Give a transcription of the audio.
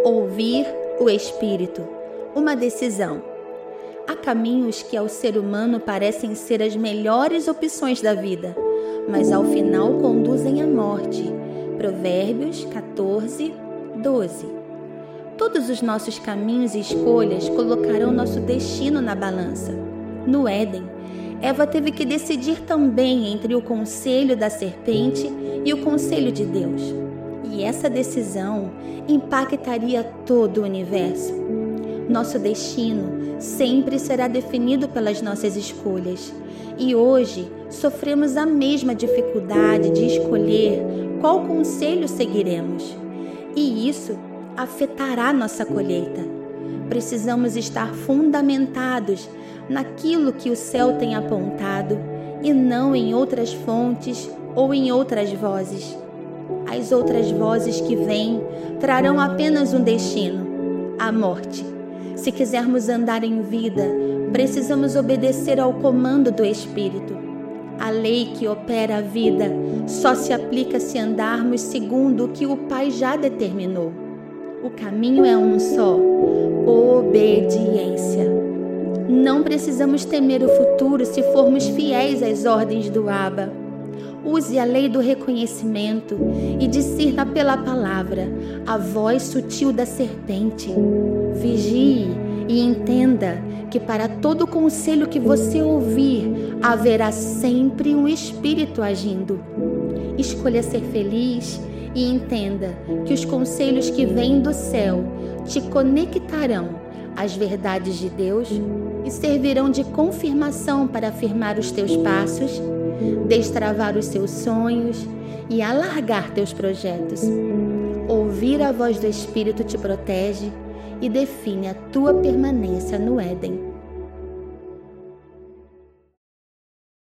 Ouvir o Espírito. Uma decisão. Há caminhos que ao ser humano parecem ser as melhores opções da vida, mas ao final conduzem à morte. Provérbios 14, 12. Todos os nossos caminhos e escolhas colocarão nosso destino na balança. No Éden, Eva teve que decidir também entre o conselho da serpente e o conselho de Deus. E essa decisão impactaria todo o universo. Nosso destino sempre será definido pelas nossas escolhas. E hoje sofremos a mesma dificuldade de escolher qual conselho seguiremos. E isso afetará nossa colheita. Precisamos estar fundamentados naquilo que o céu tem apontado e não em outras fontes ou em outras vozes. As outras vozes que vêm trarão apenas um destino: a morte. Se quisermos andar em vida, precisamos obedecer ao comando do Espírito. A lei que opera a vida só se aplica se andarmos segundo o que o Pai já determinou. O caminho é um só: obediência. Não precisamos temer o futuro se formos fiéis às ordens do Abba. Use a lei do reconhecimento e discirna pela palavra a voz sutil da serpente. Vigie e entenda que para todo conselho que você ouvir haverá sempre um espírito agindo. Escolha ser feliz e entenda que os conselhos que vêm do céu te conectarão às verdades de Deus e servirão de confirmação para afirmar os teus passos, destravar os seus sonhos e alargar teus projetos. Ouvir a voz do Espírito te protege e define a tua permanência no Éden.